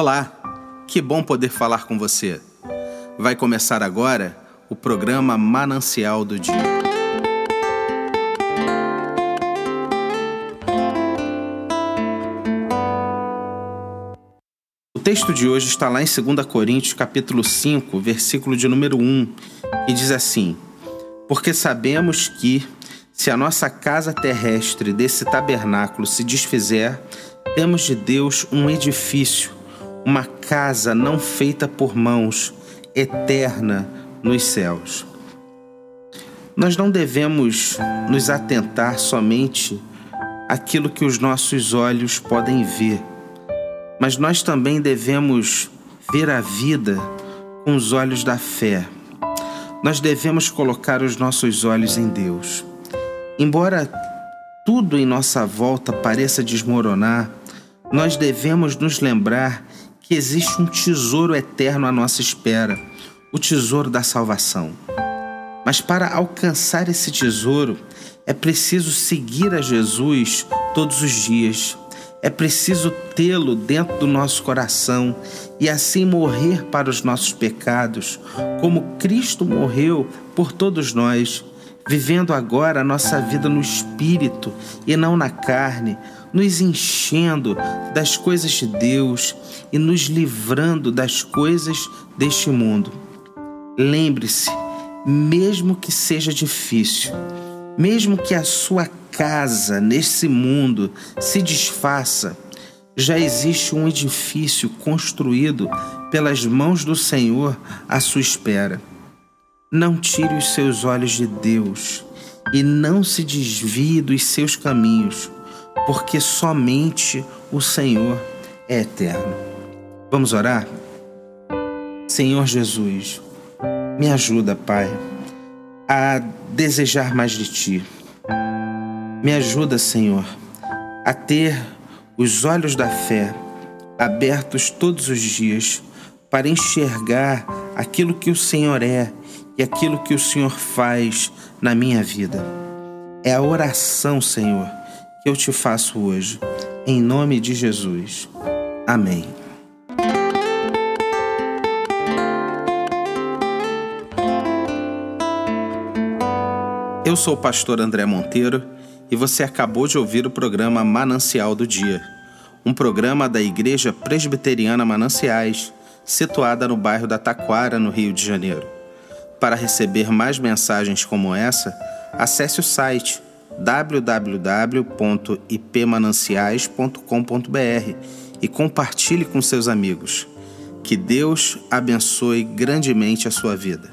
Olá, que bom poder falar com você. Vai começar agora o programa Manancial do Dia. O texto de hoje está lá em 2 Coríntios, capítulo 5, versículo de número 1, que diz assim: Porque sabemos que, se a nossa casa terrestre desse tabernáculo se desfizer, temos de Deus um edifício uma casa não feita por mãos, eterna nos céus. Nós não devemos nos atentar somente àquilo que os nossos olhos podem ver, mas nós também devemos ver a vida com os olhos da fé. Nós devemos colocar os nossos olhos em Deus. Embora tudo em nossa volta pareça desmoronar, nós devemos nos lembrar que existe um tesouro eterno à nossa espera, o tesouro da salvação. Mas para alcançar esse tesouro, é preciso seguir a Jesus todos os dias. É preciso tê-lo dentro do nosso coração e assim morrer para os nossos pecados, como Cristo morreu por todos nós, vivendo agora a nossa vida no espírito e não na carne, nos enchendo das coisas de Deus e nos livrando das coisas deste mundo. Lembre-se, mesmo que seja difícil, mesmo que a sua casa nesse mundo se desfaça, já existe um edifício construído pelas mãos do Senhor à sua espera. Não tire os seus olhos de Deus e não se desvie dos seus caminhos porque somente o Senhor é eterno. Vamos orar? Senhor Jesus, me ajuda, Pai, a desejar mais de Ti. Me ajuda, Senhor, a ter os olhos da fé abertos todos os dias para enxergar aquilo que o Senhor é e aquilo que o Senhor faz na minha vida. É a oração, Senhor, eu te faço hoje. Em nome de Jesus. Amém. Eu sou o pastor André Monteiro e você acabou de ouvir o programa Manancial do Dia, um programa da Igreja Presbiteriana Mananciais, situada no bairro da Taquara, no Rio de Janeiro. Para receber mais mensagens como essa, acesse o site www.ipmananciais.com.br e compartilhe com seus amigos. Que Deus abençoe grandemente a sua vida.